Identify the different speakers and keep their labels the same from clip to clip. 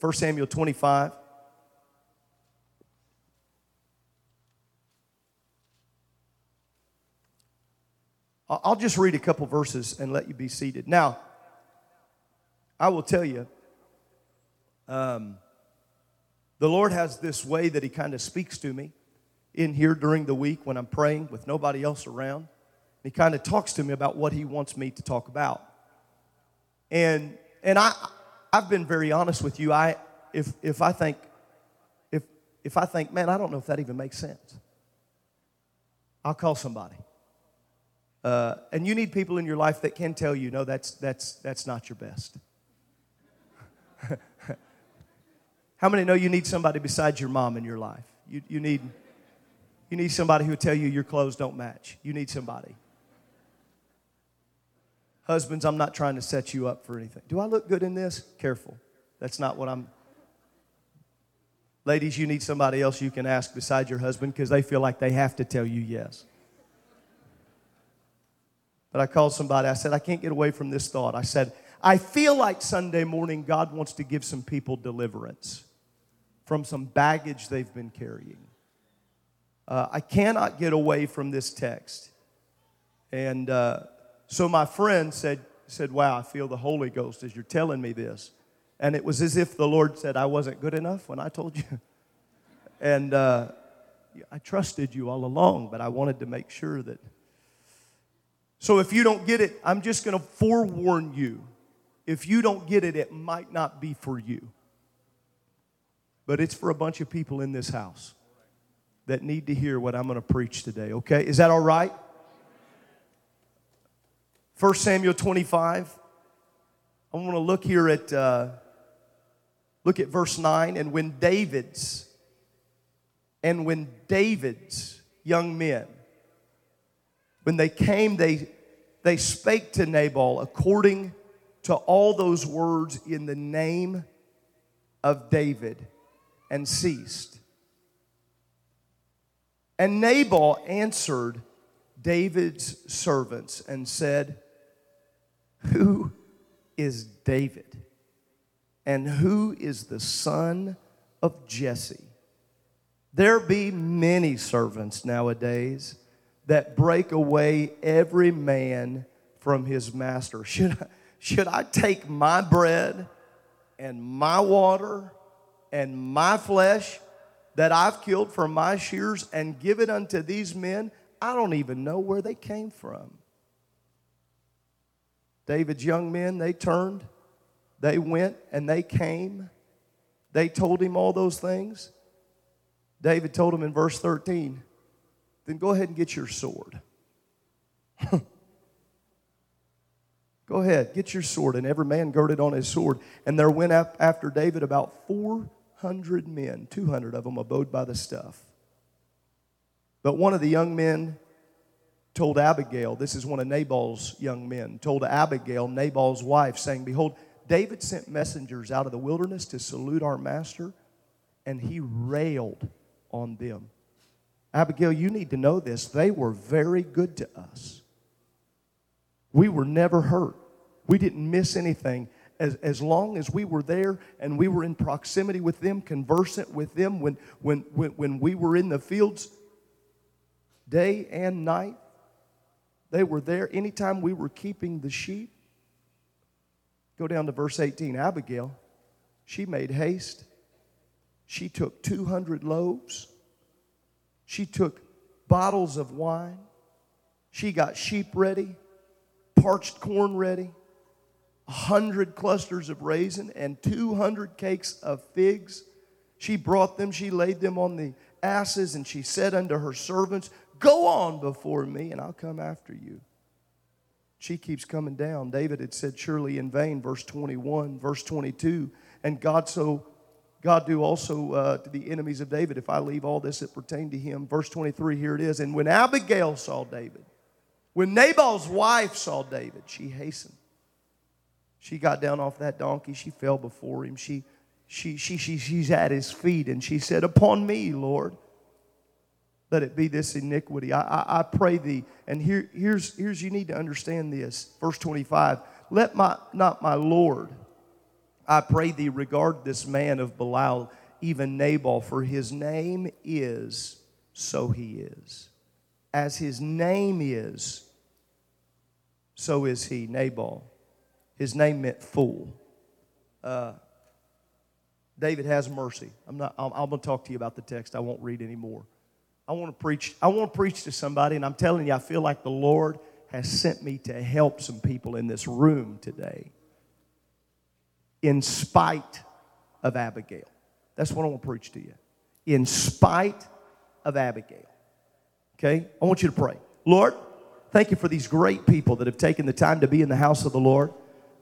Speaker 1: 1 Samuel 25. I'll just read a couple verses and let you be seated. Now, I will tell you, um, the Lord has this way that He kind of speaks to me in here during the week when I'm praying with nobody else around. He kind of talks to me about what He wants me to talk about. And, and I, I've been very honest with you. I, if, if I think, if, if I think, man, I don't know if that even makes sense, I'll call somebody. Uh, and you need people in your life that can tell you, no, that's, that's, that's not your best. How many know you need somebody besides your mom in your life? You, you, need, you need somebody who will tell you your clothes don't match. You need somebody. Husbands, I'm not trying to set you up for anything. Do I look good in this? Careful. That's not what I'm. Ladies, you need somebody else you can ask besides your husband because they feel like they have to tell you yes. But I called somebody, I said, I can't get away from this thought. I said, I feel like Sunday morning God wants to give some people deliverance from some baggage they've been carrying. Uh, I cannot get away from this text. And uh, so my friend said, said, Wow, I feel the Holy Ghost as you're telling me this. And it was as if the Lord said, I wasn't good enough when I told you. and uh, I trusted you all along, but I wanted to make sure that. So if you don't get it, I'm just going to forewarn you. If you don't get it, it might not be for you but it's for a bunch of people in this house that need to hear what I'm going to preach today, okay? Is that all right? 1 Samuel 25. I want to look here at uh, look at verse 9 and when David's and when David's young men when they came they they spake to Nabal according to all those words in the name of David and ceased. And Nabal answered David's servants and said, Who is David? And who is the son of Jesse? There be many servants nowadays that break away every man from his master. Should I, should I take my bread and my water and my flesh that I've killed for my shears and give it unto these men, I don't even know where they came from. David's young men, they turned, they went, and they came. They told him all those things. David told him in verse 13, then go ahead and get your sword. go ahead, get your sword. And every man girded on his sword. And there went up after David about four hundred men, 200 of them abode by the stuff. But one of the young men told Abigail, this is one of Nabal's young men, told Abigail, Nabal's wife, saying, Behold, David sent messengers out of the wilderness to salute our master, and he railed on them. Abigail, you need to know this. They were very good to us. We were never hurt. We didn't miss anything as, as long as we were there and we were in proximity with them, conversant with them, when, when, when, when we were in the fields day and night, they were there anytime we were keeping the sheep. Go down to verse 18. Abigail, she made haste. She took 200 loaves. She took bottles of wine. She got sheep ready, parched corn ready 100 clusters of raisin and 200 cakes of figs. She brought them, she laid them on the asses, and she said unto her servants, Go on before me, and I'll come after you. She keeps coming down. David had said, Surely in vain, verse 21, verse 22. And God so God do also uh, to the enemies of David if I leave all this that pertained to him. Verse 23, here it is. And when Abigail saw David, when Nabal's wife saw David, she hastened she got down off that donkey. She fell before him. She, she, she, she, she's at his feet and she said, Upon me, Lord, let it be this iniquity. I, I, I pray thee. And here, here's, here's, you need to understand this. Verse 25 Let my, not my Lord I pray thee, regard this man of Belial, even Nabal, for his name is, so he is. As his name is, so is he, Nabal. His name meant fool. Uh, David has mercy. I'm not. I'm, I'm going to talk to you about the text. I won't read anymore. I want to preach. I want to preach to somebody, and I'm telling you, I feel like the Lord has sent me to help some people in this room today. In spite of Abigail, that's what I want to preach to you. In spite of Abigail. Okay, I want you to pray. Lord, thank you for these great people that have taken the time to be in the house of the Lord.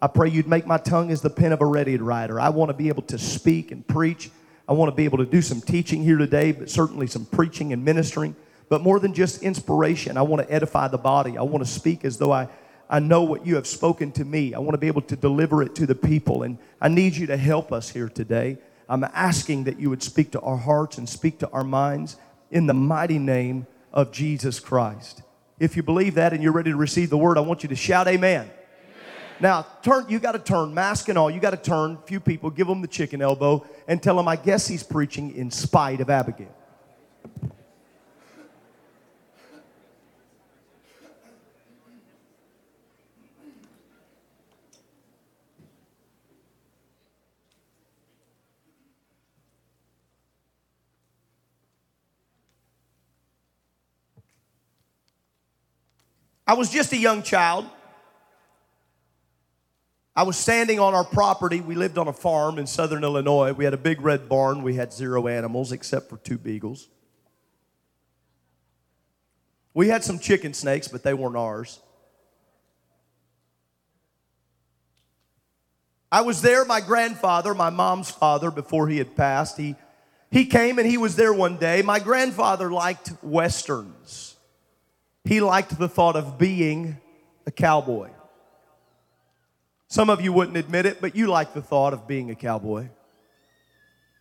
Speaker 1: I pray you'd make my tongue as the pen of a ready writer. I want to be able to speak and preach. I want to be able to do some teaching here today, but certainly some preaching and ministering. But more than just inspiration, I want to edify the body. I want to speak as though I, I know what you have spoken to me. I want to be able to deliver it to the people. And I need you to help us here today. I'm asking that you would speak to our hearts and speak to our minds in the mighty name of Jesus Christ. If you believe that and you're ready to receive the word, I want you to shout amen. Now, turn, you got to turn, mask and all, you got to turn, few people, give them the chicken elbow and tell them, I guess he's preaching in spite of Abigail. I was just a young child. I was standing on our property. We lived on a farm in southern Illinois. We had a big red barn. We had zero animals except for two beagles. We had some chicken snakes, but they weren't ours. I was there, my grandfather, my mom's father, before he had passed. He, he came and he was there one day. My grandfather liked westerns, he liked the thought of being a cowboy. Some of you wouldn't admit it, but you like the thought of being a cowboy.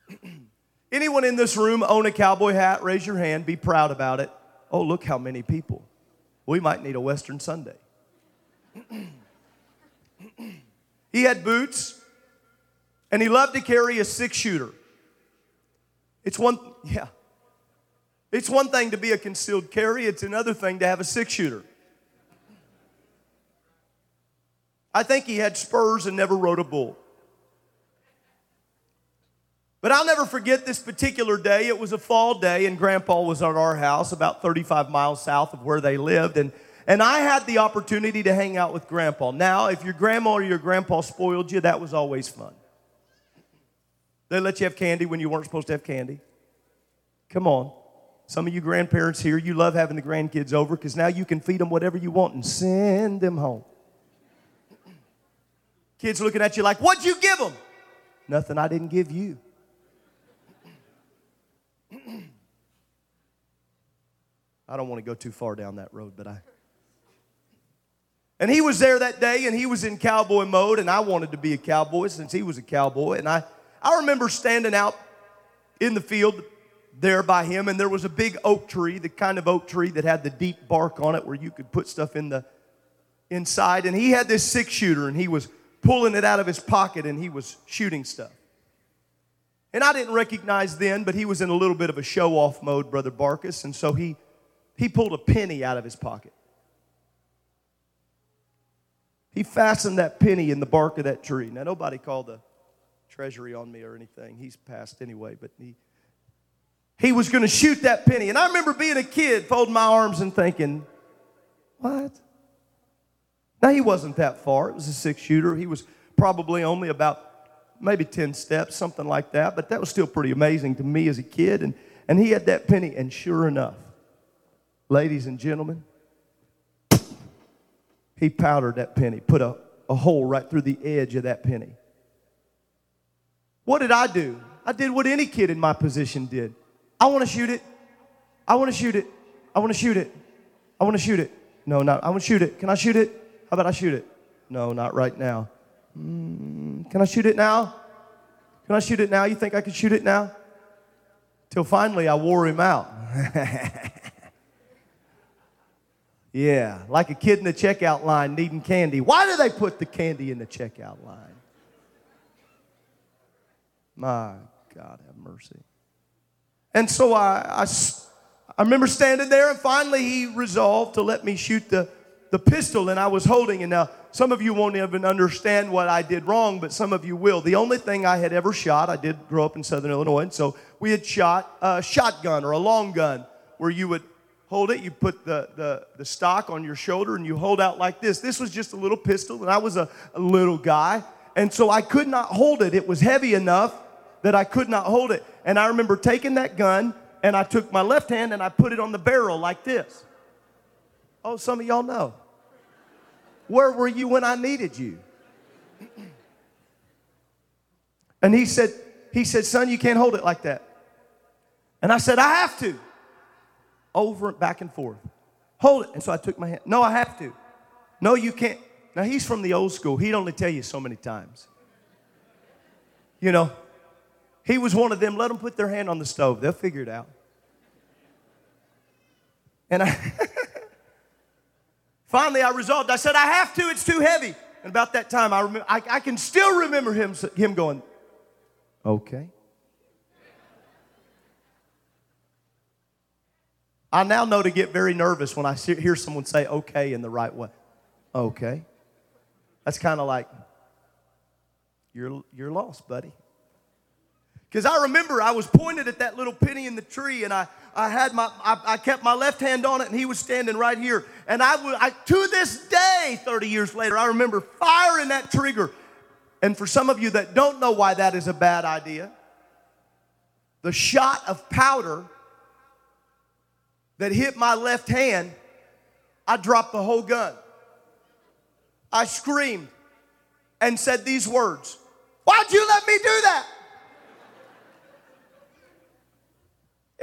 Speaker 1: Anyone in this room own a cowboy hat? Raise your hand. Be proud about it. Oh, look how many people. We might need a Western Sunday. he had boots, and he loved to carry a six shooter. It's one, yeah. It's one thing to be a concealed carry, it's another thing to have a six shooter. I think he had spurs and never rode a bull. But I'll never forget this particular day. It was a fall day, and Grandpa was at our house about 35 miles south of where they lived. And, and I had the opportunity to hang out with Grandpa. Now, if your grandma or your grandpa spoiled you, that was always fun. They let you have candy when you weren't supposed to have candy. Come on. Some of you grandparents here, you love having the grandkids over because now you can feed them whatever you want and send them home. Kids looking at you like, What'd you give them? Nothing I didn't give you. I don't want to go too far down that road, but I. And he was there that day and he was in cowboy mode, and I wanted to be a cowboy since he was a cowboy. And I, I remember standing out in the field there by him, and there was a big oak tree, the kind of oak tree that had the deep bark on it where you could put stuff in the inside. And he had this six shooter, and he was pulling it out of his pocket and he was shooting stuff. And I didn't recognize then, but he was in a little bit of a show off mode, Brother Barkus, and so he, he pulled a penny out of his pocket. He fastened that penny in the bark of that tree. Now, nobody called the treasury on me or anything. He's passed anyway, but he, he was going to shoot that penny. And I remember being a kid, folding my arms and thinking, what? Now, he wasn't that far. It was a six shooter. He was probably only about maybe 10 steps, something like that. But that was still pretty amazing to me as a kid. And, and he had that penny. And sure enough, ladies and gentlemen, he powdered that penny, put a, a hole right through the edge of that penny. What did I do? I did what any kid in my position did. I want to shoot it. I want to shoot it. I want to shoot it. I want to shoot it. No, not. I want to shoot it. Can I shoot it? How about I shoot it? No, not right now. Mm, can I shoot it now? Can I shoot it now? You think I could shoot it now? Till finally I wore him out. yeah, like a kid in the checkout line needing candy. Why do they put the candy in the checkout line? My God, have mercy. And so I, I, I remember standing there, and finally he resolved to let me shoot the, the pistol, and I was holding. And now, some of you won't even understand what I did wrong, but some of you will. The only thing I had ever shot, I did grow up in southern Illinois, and so we had shot a shotgun or a long gun where you would hold it, you put the, the, the stock on your shoulder, and you hold out like this. This was just a little pistol, and I was a, a little guy, and so I could not hold it. It was heavy enough that I could not hold it. And I remember taking that gun and I took my left hand and I put it on the barrel like this. Oh, some of y'all know. Where were you when I needed you? And he said, he said, son, you can't hold it like that. And I said, I have to. Over and back and forth. Hold it. And so I took my hand. No, I have to. No, you can't. Now he's from the old school. He'd only tell you so many times. You know, he was one of them, let them put their hand on the stove. They'll figure it out. And I finally I resolved, I said, I have to, it's too heavy. And about that time, I, I, I can still remember him, him going, okay. I now know to get very nervous when I hear someone say okay in the right way. Okay. That's kind of like, you're, you're lost, buddy. Because I remember I was pointed at that little penny in the tree and I, I had my, I, I, kept my left hand on it and he was standing right here. And I would, I, to this day, 30 years later, I remember firing that trigger. And for some of you that don't know why that is a bad idea, the shot of powder that hit my left hand, I dropped the whole gun. I screamed and said these words Why'd you let me do that?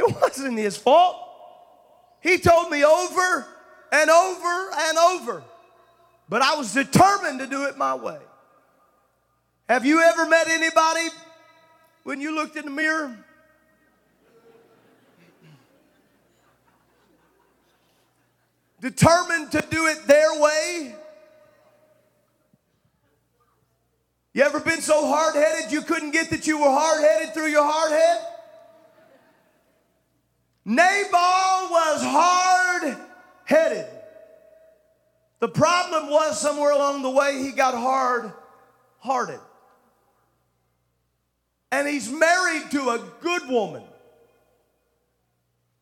Speaker 1: It wasn't his fault. He told me over and over and over. But I was determined to do it my way. Have you ever met anybody when you looked in the mirror? Determined to do it their way? You ever been so hard headed you couldn't get that you were hard headed through your hard head? Nabal was hard headed. The problem was somewhere along the way he got hard hearted. And he's married to a good woman.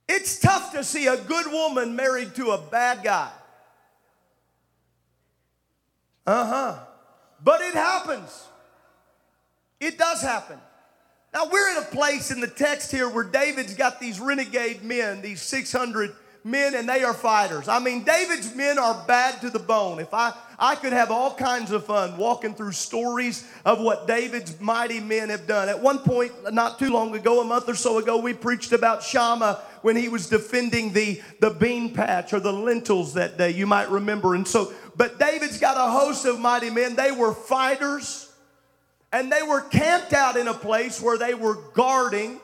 Speaker 1: It's tough to see a good woman married to a bad guy. Uh huh. But it happens. It does happen. Now, we're in a place in the text here where David's got these renegade men, these 600 men, and they are fighters. I mean, David's men are bad to the bone. If I, I could have all kinds of fun walking through stories of what David's mighty men have done. At one point, not too long ago, a month or so ago, we preached about Shammah when he was defending the, the bean patch or the lentils that day, you might remember. And so, but David's got a host of mighty men. They were fighters. And they were camped out in a place where they were guarding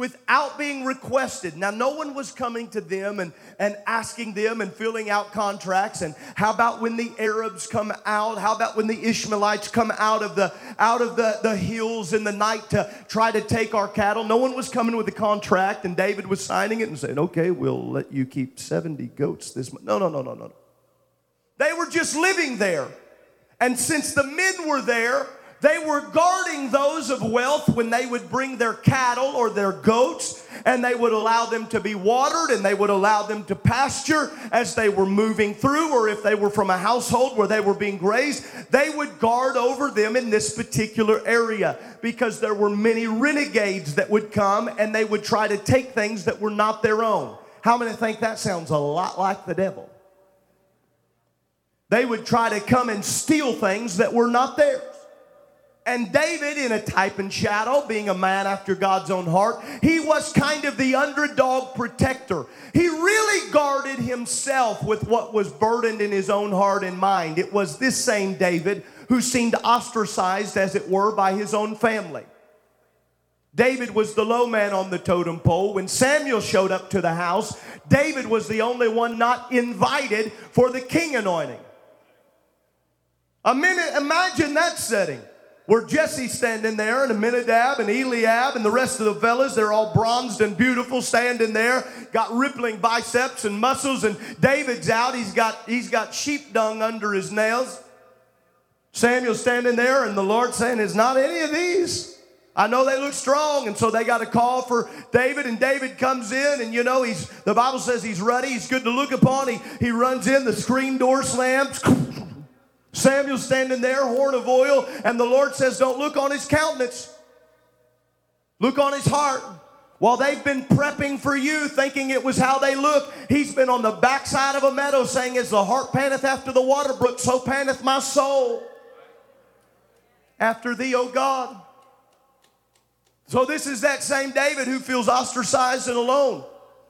Speaker 1: without being requested. Now, no one was coming to them and, and asking them and filling out contracts. And how about when the Arabs come out? How about when the Ishmaelites come out of the out of the, the hills in the night to try to take our cattle? No one was coming with a contract, and David was signing it and saying, Okay, we'll let you keep 70 goats this month. No, no, no, no, no. They were just living there. And since the men were there, they were guarding those of wealth when they would bring their cattle or their goats and they would allow them to be watered and they would allow them to pasture as they were moving through, or if they were from a household where they were being grazed, they would guard over them in this particular area because there were many renegades that would come and they would try to take things that were not their own. How many think that sounds a lot like the devil? They would try to come and steal things that were not theirs. And David, in a type and shadow, being a man after God's own heart, he was kind of the underdog protector. He really guarded himself with what was burdened in his own heart and mind. It was this same David who seemed ostracized, as it were, by his own family. David was the low man on the totem pole. When Samuel showed up to the house, David was the only one not invited for the king anointing. A minute, imagine that setting. Where Jesse's standing there, and Aminadab and Eliab and the rest of the fellas, they're all bronzed and beautiful, standing there, got rippling biceps and muscles, and David's out. He's got he's got sheep dung under his nails. Samuel standing there, and the Lord saying, "Is not any of these." I know they look strong, and so they got a call for David, and David comes in, and you know, he's the Bible says he's ruddy, he's good to look upon. He he runs in, the screen door slams. Samuel's standing there, horn of oil, and the Lord says, Don't look on his countenance, look on his heart. While they've been prepping for you, thinking it was how they look, he's been on the backside of a meadow saying, As the hart panteth after the water brook, so panteth my soul after thee, O God. So this is that same David who feels ostracized and alone.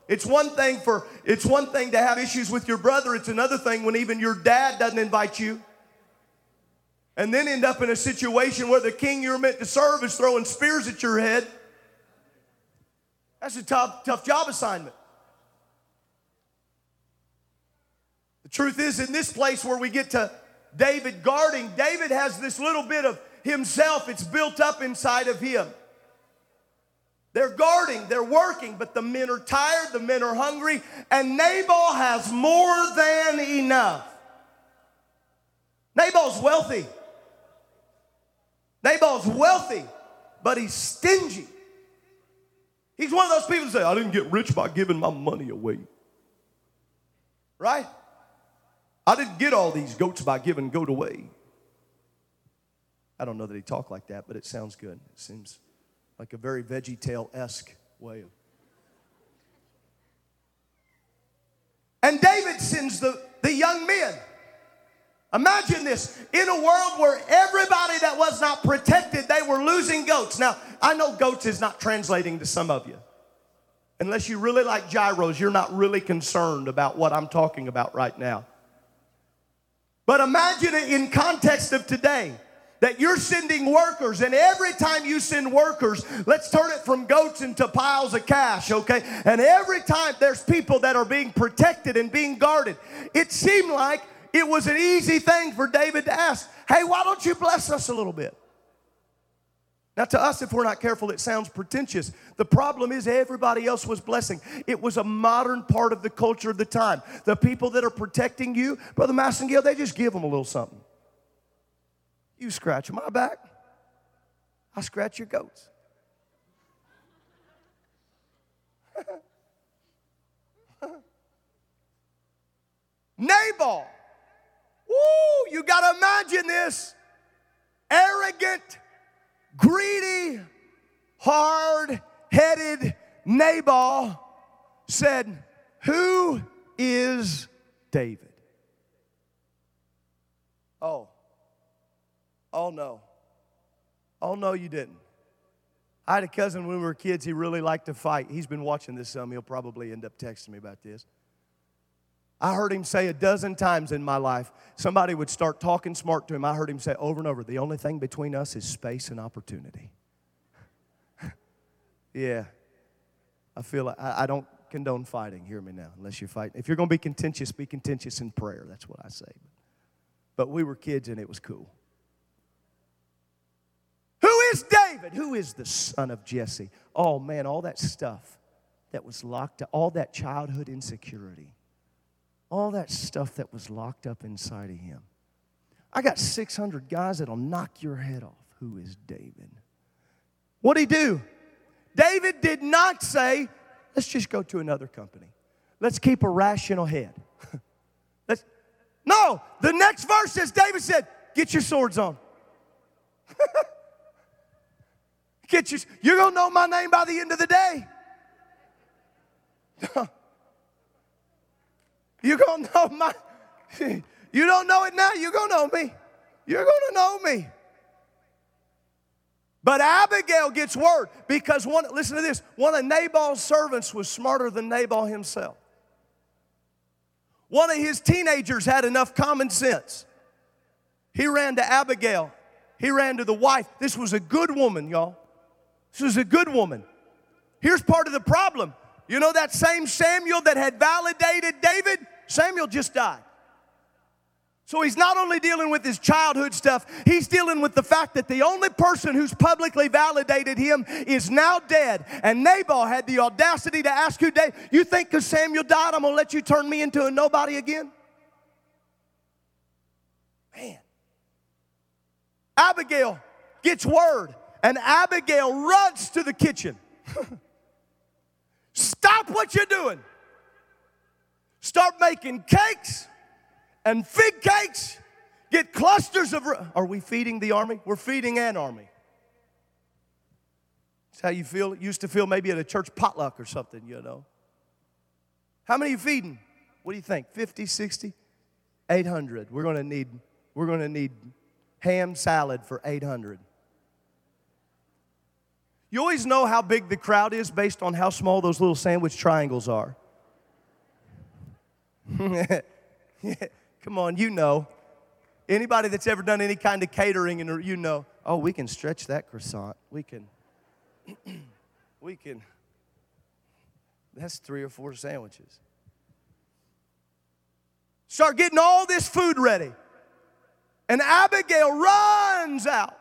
Speaker 1: It's one thing for it's one thing to have issues with your brother, it's another thing when even your dad doesn't invite you and then end up in a situation where the king you're meant to serve is throwing spears at your head. That's a tough, tough job assignment. The truth is, in this place where we get to David guarding, David has this little bit of himself, it's built up inside of him. They're guarding, they're working, but the men are tired, the men are hungry, and Nabal has more than enough. Nabal's wealthy. Nabal's wealthy, but he's stingy. He's one of those people that say, I didn't get rich by giving my money away. Right? I didn't get all these goats by giving goat away. I don't know that he talked like that, but it sounds good. It seems like a very VeggieTale esque way of. And David sends the, the young men Imagine this in a world where everybody that was not protected, they were losing goats. Now, I know goats is not translating to some of you. Unless you really like gyros, you're not really concerned about what I'm talking about right now. But imagine it in context of today that you're sending workers, and every time you send workers, let's turn it from goats into piles of cash, okay? And every time there's people that are being protected and being guarded, it seemed like it was an easy thing for David to ask, Hey, why don't you bless us a little bit? Now, to us, if we're not careful, it sounds pretentious. The problem is, everybody else was blessing. It was a modern part of the culture of the time. The people that are protecting you, Brother Massengill, they just give them a little something. You scratch my back, I scratch your goats. Nabal Woo, you got to imagine this. Arrogant, greedy, hard headed Nabal said, Who is David? Oh, oh no. Oh no, you didn't. I had a cousin when we were kids, he really liked to fight. He's been watching this some, he'll probably end up texting me about this. I heard him say a dozen times in my life, somebody would start talking smart to him. I heard him say over and over, the only thing between us is space and opportunity. yeah. I feel like I, I, don't condone fighting. Hear me now, unless you're fighting. If you're going to be contentious, be contentious in prayer. That's what I say. But we were kids and it was cool. Who is David? Who is the son of Jesse? Oh man, all that stuff that was locked up, all that childhood insecurity all that stuff that was locked up inside of him. I got 600 guys that'll knock your head off. Who is David? What'd he do? David did not say, let's just go to another company. Let's keep a rational head. let's, no, the next verse says, David said, get your swords on. get your, you're going to know my name by the end of the day. You're going to know my, you don't know it now, you're going to know me. You're going to know me. But Abigail gets word because one, listen to this, one of Nabal's servants was smarter than Nabal himself. One of his teenagers had enough common sense. He ran to Abigail. He ran to the wife. This was a good woman, y'all. This was a good woman. Here's part of the problem. You know that same Samuel that had validated David? Samuel just died. So he's not only dealing with his childhood stuff, he's dealing with the fact that the only person who's publicly validated him is now dead. And Nabal had the audacity to ask who David, you think because Samuel died, I'm going to let you turn me into a nobody again? Man. Abigail gets word, and Abigail runs to the kitchen. Stop what you're doing. Start making cakes and fig cakes. Get clusters of. Are we feeding the army? We're feeding an army. That's how you feel. Used to feel maybe at a church potluck or something, you know. How many are you feeding? What do you think? 50, 60, 800. We're going to need. We're going to need ham salad for 800. You always know how big the crowd is based on how small those little sandwich triangles are. Come on, you know. Anybody that's ever done any kind of catering and you know, oh, we can stretch that croissant. We can, we can. That's three or four sandwiches. Start getting all this food ready. And Abigail runs out.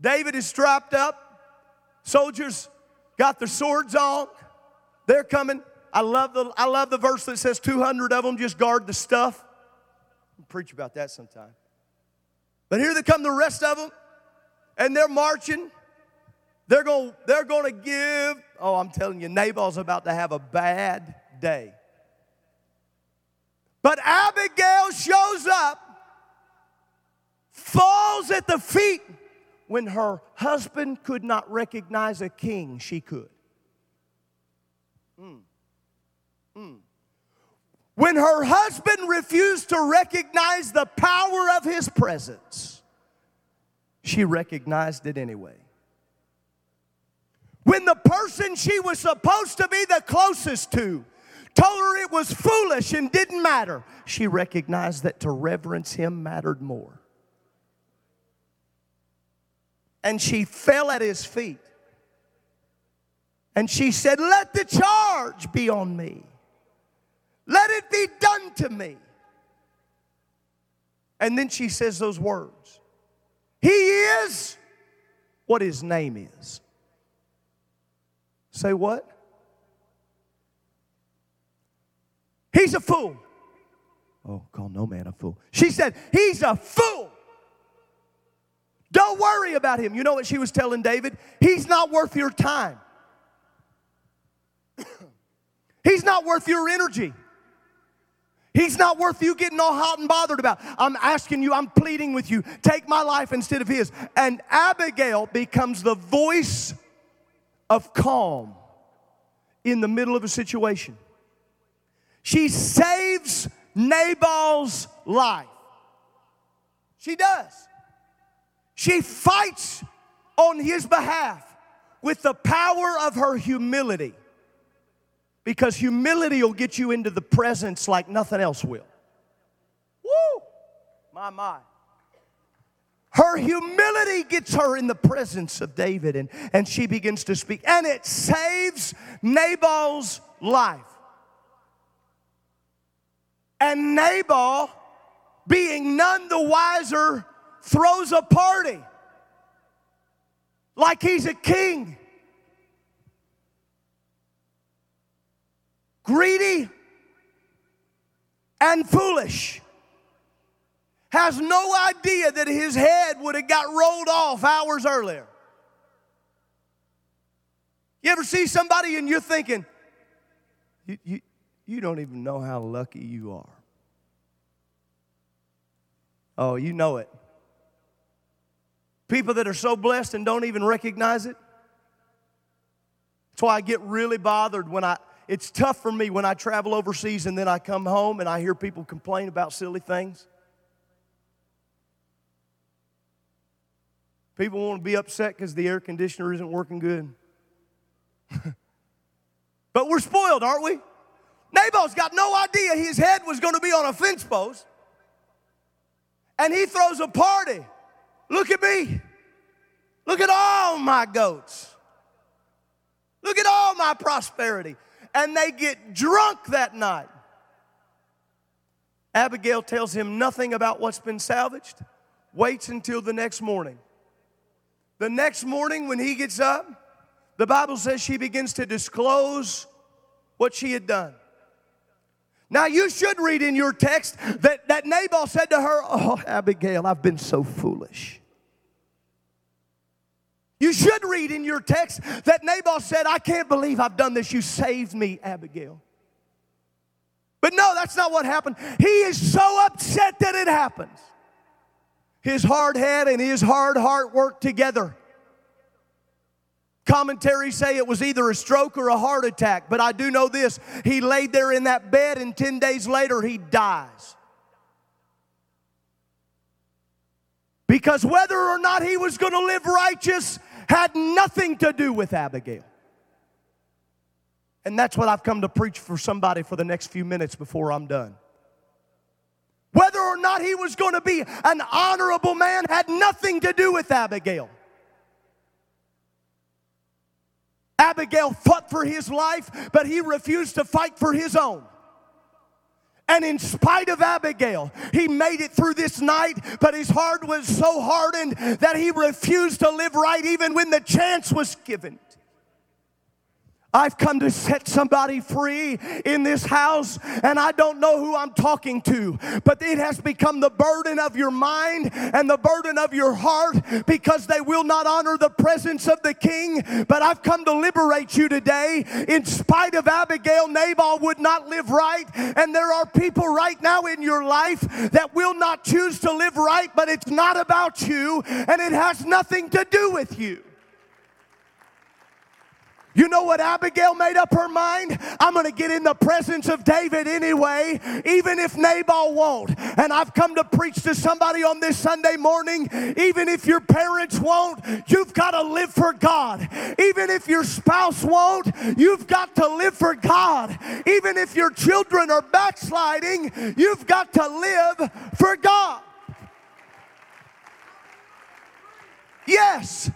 Speaker 1: David is strapped up. Soldiers got their swords on. They're coming. I love the, I love the verse that says 200 of them just guard the stuff. I'll preach about that sometime. But here they come, the rest of them, and they're marching. They're going they're going to give, oh, I'm telling you, Nabal's about to have a bad day. But Abigail shows up, falls at the feet when her husband could not recognize a king, she could. Mm. Mm. When her husband refused to recognize the power of his presence, she recognized it anyway. When the person she was supposed to be the closest to told her it was foolish and didn't matter, she recognized that to reverence him mattered more. And she fell at his feet. And she said, Let the charge be on me. Let it be done to me. And then she says those words He is what his name is. Say what? He's a fool. Oh, call no man a fool. She said, He's a fool. Don't worry about him. You know what she was telling David? He's not worth your time. He's not worth your energy. He's not worth you getting all hot and bothered about. I'm asking you, I'm pleading with you, take my life instead of his. And Abigail becomes the voice of calm in the middle of a situation. She saves Nabal's life. She does. She fights on his behalf with the power of her humility because humility will get you into the presence like nothing else will. Woo! My, my. Her humility gets her in the presence of David, and, and she begins to speak, and it saves Nabal's life. And Nabal, being none the wiser, throws a party like he's a king. greedy, and foolish has no idea that his head would have got rolled off hours earlier. You ever see somebody and you're thinking, you, you, you don't even know how lucky you are. Oh, you know it. People that are so blessed and don't even recognize it. That's why I get really bothered when I, it's tough for me when I travel overseas and then I come home and I hear people complain about silly things. People want to be upset because the air conditioner isn't working good. but we're spoiled, aren't we? Nabal's got no idea his head was going to be on a fence post. And he throws a party. Look at me. Look at all my goats. Look at all my prosperity and they get drunk that night. Abigail tells him nothing about what's been salvaged, waits until the next morning. The next morning, when he gets up, the Bible says she begins to disclose what she had done. Now, you should read in your text that, that Nabal said to her, Oh, Abigail, I've been so foolish. You should read in your text that Nabal said, I can't believe I've done this. You saved me, Abigail. But no, that's not what happened. He is so upset that it happens. His hard head and his hard heart work together. Commentaries say it was either a stroke or a heart attack, but I do know this. He laid there in that bed, and 10 days later, he dies. Because whether or not he was going to live righteous had nothing to do with Abigail. And that's what I've come to preach for somebody for the next few minutes before I'm done. Whether or not he was going to be an honorable man had nothing to do with Abigail. Abigail fought for his life, but he refused to fight for his own. And in spite of Abigail, he made it through this night, but his heart was so hardened that he refused to live right even when the chance was given. I've come to set somebody free in this house, and I don't know who I'm talking to, but it has become the burden of your mind and the burden of your heart because they will not honor the presence of the king. But I've come to liberate you today. In spite of Abigail, Nabal would not live right, and there are people right now in your life that will not choose to live right, but it's not about you, and it has nothing to do with you. You know what Abigail made up her mind? I'm going to get in the presence of David anyway, even if Nabal won't. And I've come to preach to somebody on this Sunday morning, even if your parents won't, you've got to live for God. Even if your spouse won't, you've got to live for God. Even if your children are backsliding, you've got to live for God. Yes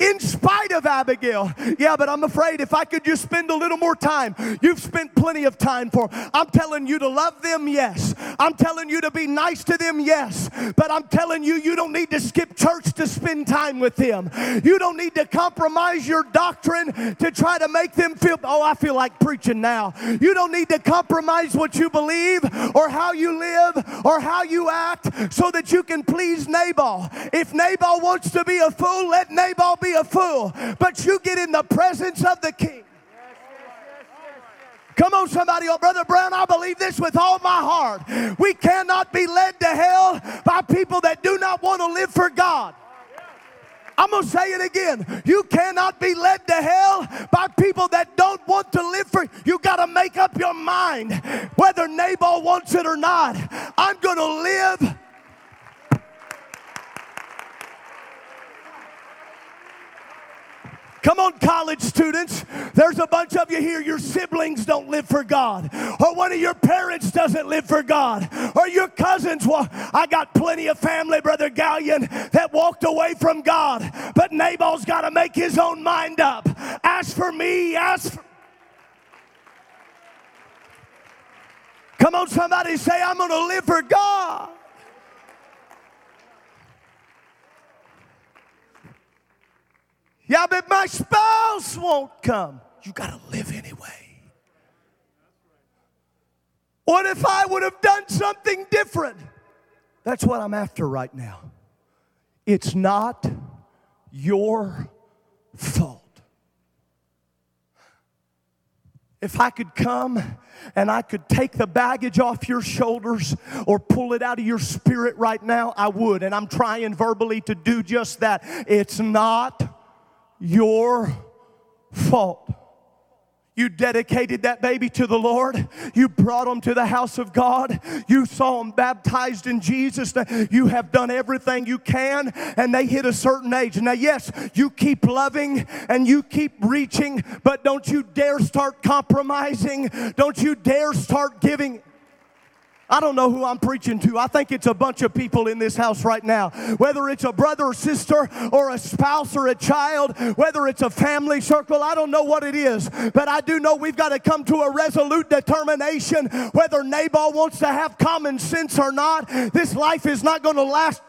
Speaker 1: in spite of Abigail. Yeah, but I'm afraid if I could just spend a little more time, you've spent plenty of time for. I'm telling you to love them, yes. I'm telling you to be nice to them, yes. But I'm telling you, you don't need to skip church to spend time with them. You don't need to compromise your doctrine to try to make them feel, oh, I feel like preaching now. You don't need to compromise what you believe or how you live or how you act so that you can please Nabal. If Nabal wants to be a fool, let Nabal be a fool, but you get in the presence of the king. Come on, somebody. Oh, Brother Brown, I believe this with all my heart. We cannot be led to hell by people that do not want to live for God. I'm going to say it again. You cannot be led to hell by people that don't want to live for you got to make up your mind whether Nabal wants it or not. I'm going to live Come on, college students. There's a bunch of you here. Your siblings don't live for God, or one of your parents doesn't live for God, or your cousins. Well, I got plenty of family, Brother Gallion, that walked away from God, but Nabal's got to make his own mind up. As for me, as for. Come on, somebody say, I'm going to live for God. Yeah, but my spouse won't come. You got to live anyway. What if I would have done something different? That's what I'm after right now. It's not your fault. If I could come and I could take the baggage off your shoulders or pull it out of your spirit right now, I would. And I'm trying verbally to do just that. It's not your fault. You dedicated that baby to the Lord. You brought him to the house of God. You saw him baptized in Jesus. You have done everything you can, and they hit a certain age. Now, yes, you keep loving and you keep reaching, but don't you dare start compromising. Don't you dare start giving. I don't know who I'm preaching to. I think it's a bunch of people in this house right now. Whether it's a brother or sister or a spouse or a child, whether it's a family circle, I don't know what it is. But I do know we've got to come to a resolute determination whether Nabal wants to have common sense or not. This life is not going to last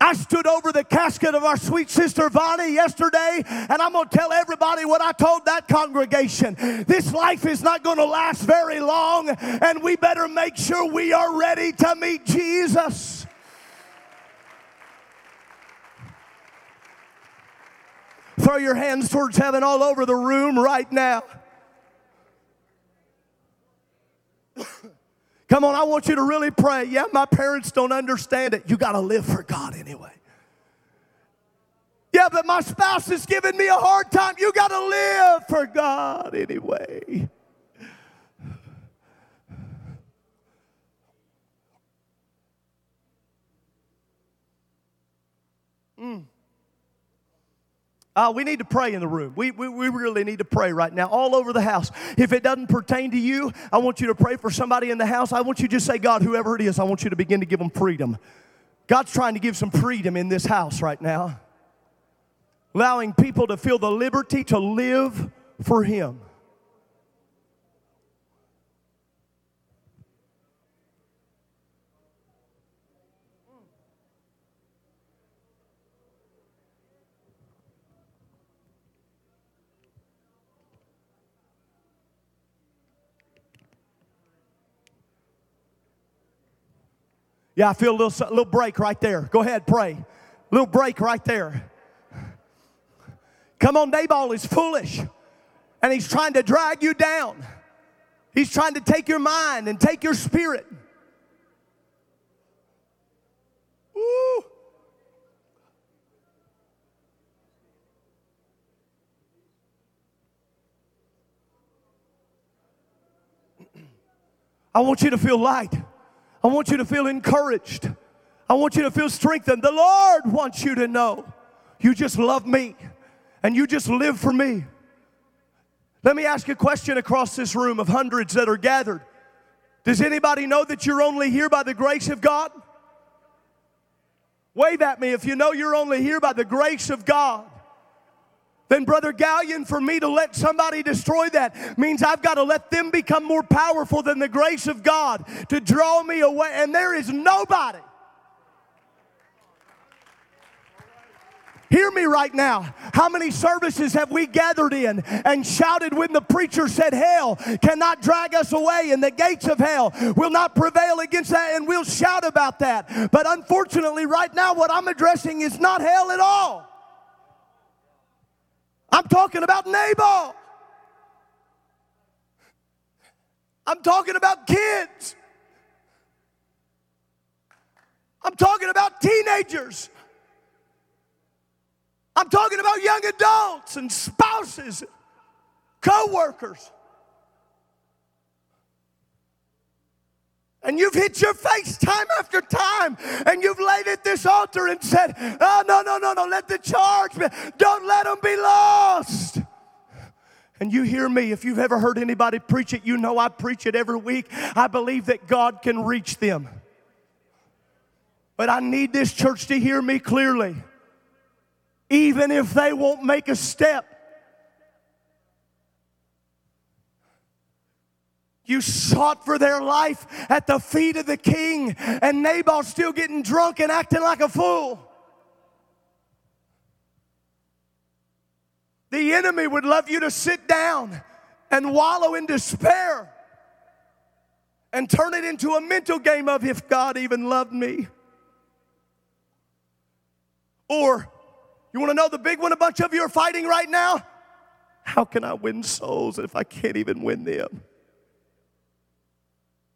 Speaker 1: I stood over the casket of our sweet sister Vonnie yesterday, and I'm going to tell everybody what I told that congregation. This life is not going to last very long, and we better make sure we are ready to meet Jesus. Throw your hands towards heaven all over the room right now. Come on, I want you to really pray. Yeah, my parents don't understand it. You got to live for God anyway. Yeah, but my spouse is giving me a hard time. You got to live for God anyway. Uh, we need to pray in the room. We, we, we really need to pray right now, all over the house. If it doesn't pertain to you, I want you to pray for somebody in the house. I want you to just say, God, whoever it is, I want you to begin to give them freedom. God's trying to give some freedom in this house right now, allowing people to feel the liberty to live for Him. Yeah, I feel a little, little break right there. Go ahead, pray. Little break right there. Come on, Nabal is foolish and he's trying to drag you down. He's trying to take your mind and take your spirit. Woo. I want you to feel light. I want you to feel encouraged. I want you to feel strengthened. The Lord wants you to know you just love me and you just live for me. Let me ask a question across this room of hundreds that are gathered. Does anybody know that you're only here by the grace of God? Wave at me if you know you're only here by the grace of God then, Brother Gallion, for me to let somebody destroy that means I've got to let them become more powerful than the grace of God to draw me away. And there is nobody. Hear me right now. How many services have we gathered in and shouted when the preacher said, Hell cannot drag us away and the gates of hell will not prevail against that, and we'll shout about that. But unfortunately, right now, what I'm addressing is not hell at all. I'm talking about Nabal. I'm talking about kids. I'm talking about teenagers. I'm talking about young adults and spouses, co workers. And you've hit your face time after time, and you've laid at this altar and said, Oh, no, no, no, no, let the charge be. Don't let them be lost. And you hear me, if you've ever heard anybody preach it, you know I preach it every week. I believe that God can reach them. But I need this church to hear me clearly. Even if they won't make a step, You sought for their life at the feet of the king, and Nabal's still getting drunk and acting like a fool. The enemy would love you to sit down and wallow in despair and turn it into a mental game of if God even loved me. Or, you want to know the big one a bunch of you are fighting right now? How can I win souls if I can't even win them?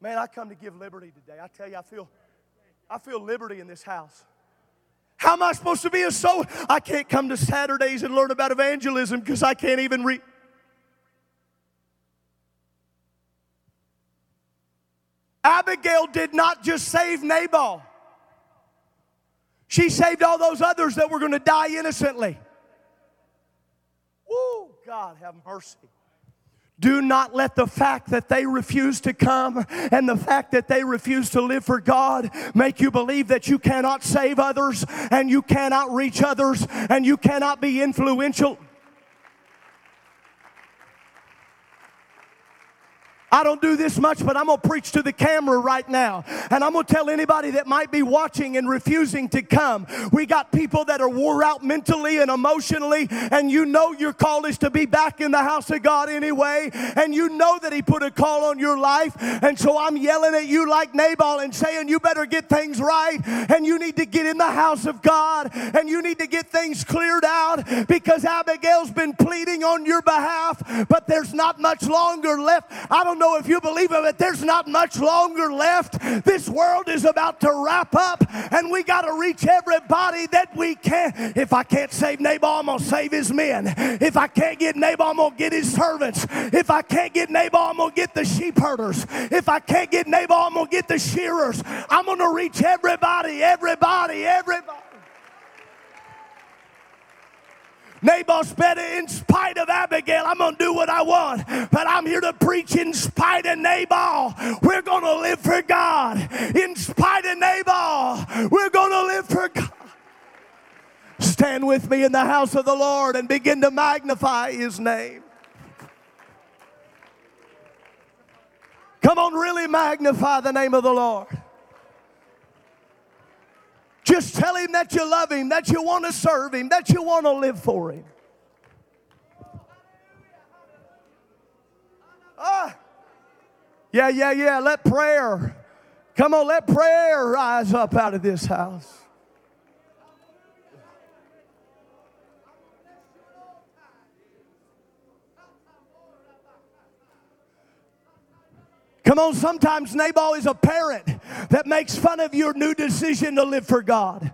Speaker 1: Man, I come to give liberty today. I tell you, I feel, I feel liberty in this house. How am I supposed to be a soul? I can't come to Saturdays and learn about evangelism because I can't even read. Abigail did not just save Nabal. She saved all those others that were going to die innocently. Woo, God have mercy. Do not let the fact that they refuse to come and the fact that they refuse to live for God make you believe that you cannot save others and you cannot reach others and you cannot be influential. I don't do this much, but I'm going to preach to the camera right now. And I'm going to tell anybody that might be watching and refusing to come. We got people that are wore out mentally and emotionally, and you know your call is to be back in the house of God anyway, and you know that He put a call on your life. And so I'm yelling at you like Nabal and saying, You better get things right, and you need to get in the house of God, and you need to get things cleared out because Abigail's been pleading on your behalf, but there's not much longer left. I don't know know if you believe it, but there's not much longer left. This world is about to wrap up, and we got to reach everybody that we can. If I can't save Nabal, I'm going to save his men. If I can't get Nabal, I'm going to get his servants. If I can't get Nabal, I'm going to get the sheep herders. If I can't get Nabal, I'm going to get the shearers. I'm going to reach everybody, everybody, everybody. Nabal better In spite of Abigail, I'm going to do what I want. But I'm here to preach in spite of Nabal. We're going to live for God. In spite of Nabal, we're going to live for God. Stand with me in the house of the Lord and begin to magnify his name. Come on, really magnify the name of the Lord. Just tell him that you love him, that you want to serve him, that you want to live for him. Ah. Yeah, yeah, yeah. Let prayer, come on, let prayer rise up out of this house. Come on, sometimes Nabal is a parent that makes fun of your new decision to live for God.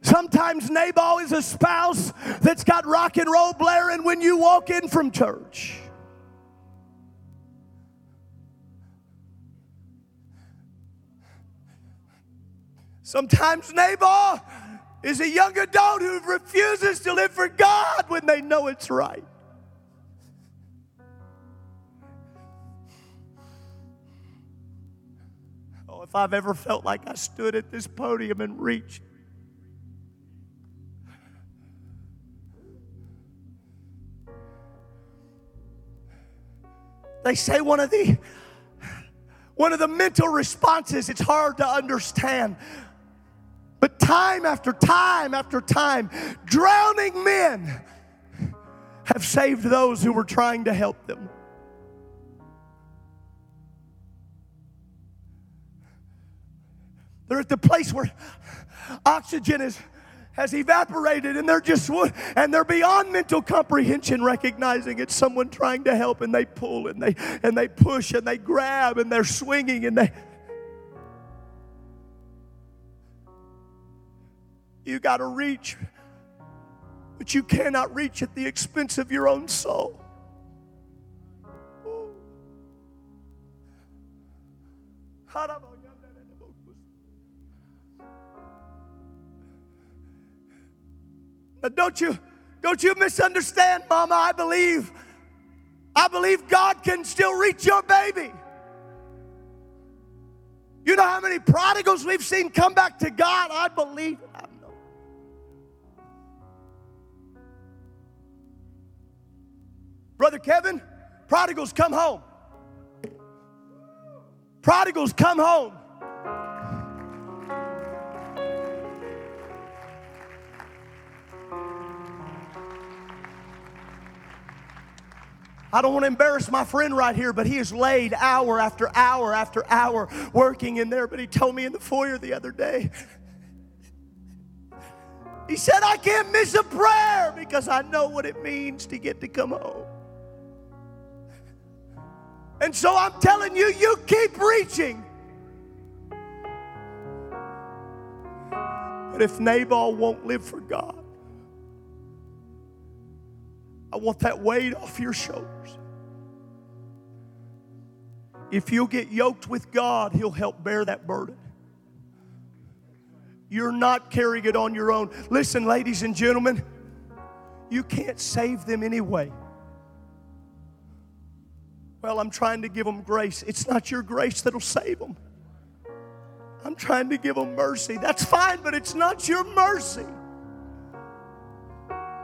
Speaker 1: Sometimes Nabal is a spouse that's got rock and roll blaring when you walk in from church. Sometimes Nabal is a young adult who refuses to live for God when they know it's right. If I've ever felt like I stood at this podium and reached. They say one of the one of the mental responses it's hard to understand. But time after time after time, drowning men have saved those who were trying to help them. They're at the place where oxygen is has evaporated and they're just and they're beyond mental comprehension recognizing it's someone trying to help and they pull and they and they push and they grab and they're swinging and they you got to reach but you cannot reach at the expense of your own soul don't you, don't you misunderstand, Mama. I believe, I believe God can still reach your baby. You know how many prodigals we've seen come back to God? I believe I know. Brother Kevin, prodigals come home. Prodigals come home. I don't want to embarrass my friend right here, but he is laid hour after hour after hour working in there. But he told me in the foyer the other day, he said, I can't miss a prayer because I know what it means to get to come home. And so I'm telling you, you keep reaching. But if Nabal won't live for God, I want that weight off your shoulders. If you'll get yoked with God, He'll help bear that burden. You're not carrying it on your own. Listen, ladies and gentlemen, you can't save them anyway. Well, I'm trying to give them grace. It's not your grace that'll save them. I'm trying to give them mercy. That's fine, but it's not your mercy.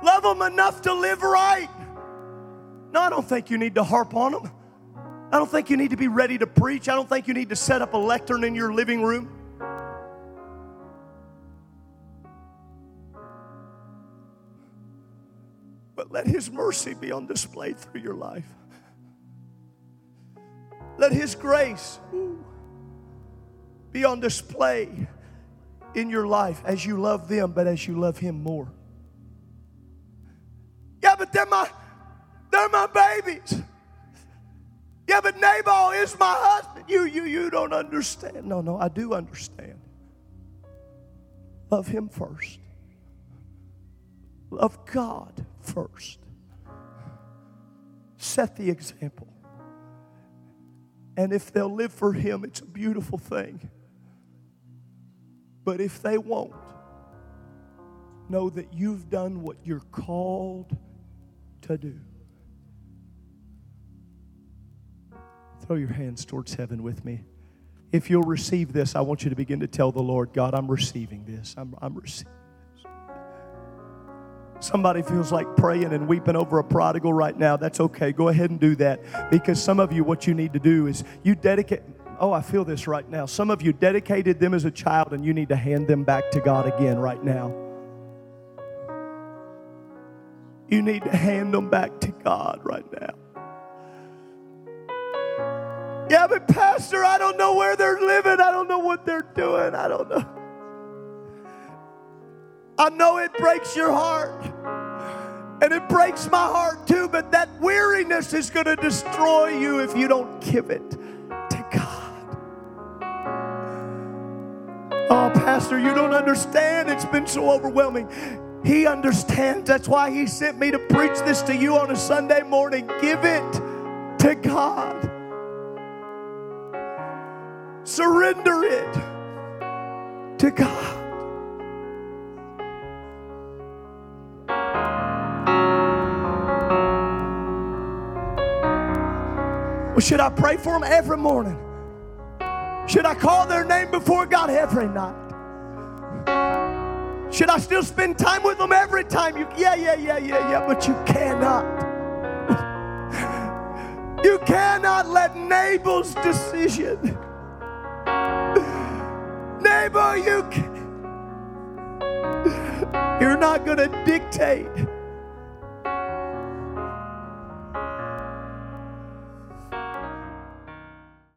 Speaker 1: Love them enough to live right. No, I don't think you need to harp on them. I don't think you need to be ready to preach. I don't think you need to set up a lectern in your living room. But let His mercy be on display through your life. Let His grace be on display in your life as you love them, but as you love Him more. Nabal is my husband. You you you don't understand. No, no, I do understand. Love him first. Love God first. Set the example. And if they'll live for him, it's a beautiful thing. But if they won't, know that you've done what you're called to do. Throw your hands towards heaven with me. If you'll receive this, I want you to begin to tell the Lord, God, I'm receiving this. I'm, I'm receiving this. Somebody feels like praying and weeping over a prodigal right now. That's okay. Go ahead and do that. Because some of you, what you need to do is you dedicate. Oh, I feel this right now. Some of you dedicated them as a child and you need to hand them back to God again right now. You need to hand them back to God right now. Yeah, but Pastor, I don't know where they're living. I don't know what they're doing. I don't know. I know it breaks your heart. And it breaks my heart too, but that weariness is going to destroy you if you don't give it to God. Oh, Pastor, you don't understand. It's been so overwhelming. He understands. That's why He sent me to preach this to you on a Sunday morning. Give it to God. Surrender it to God. Well, should I pray for them every morning? Should I call their name before God every night? Should I still spend time with them every time? You, yeah, yeah, yeah, yeah, yeah, but you cannot. you cannot let Nabal's decision. Nabal, you. You're not going to dictate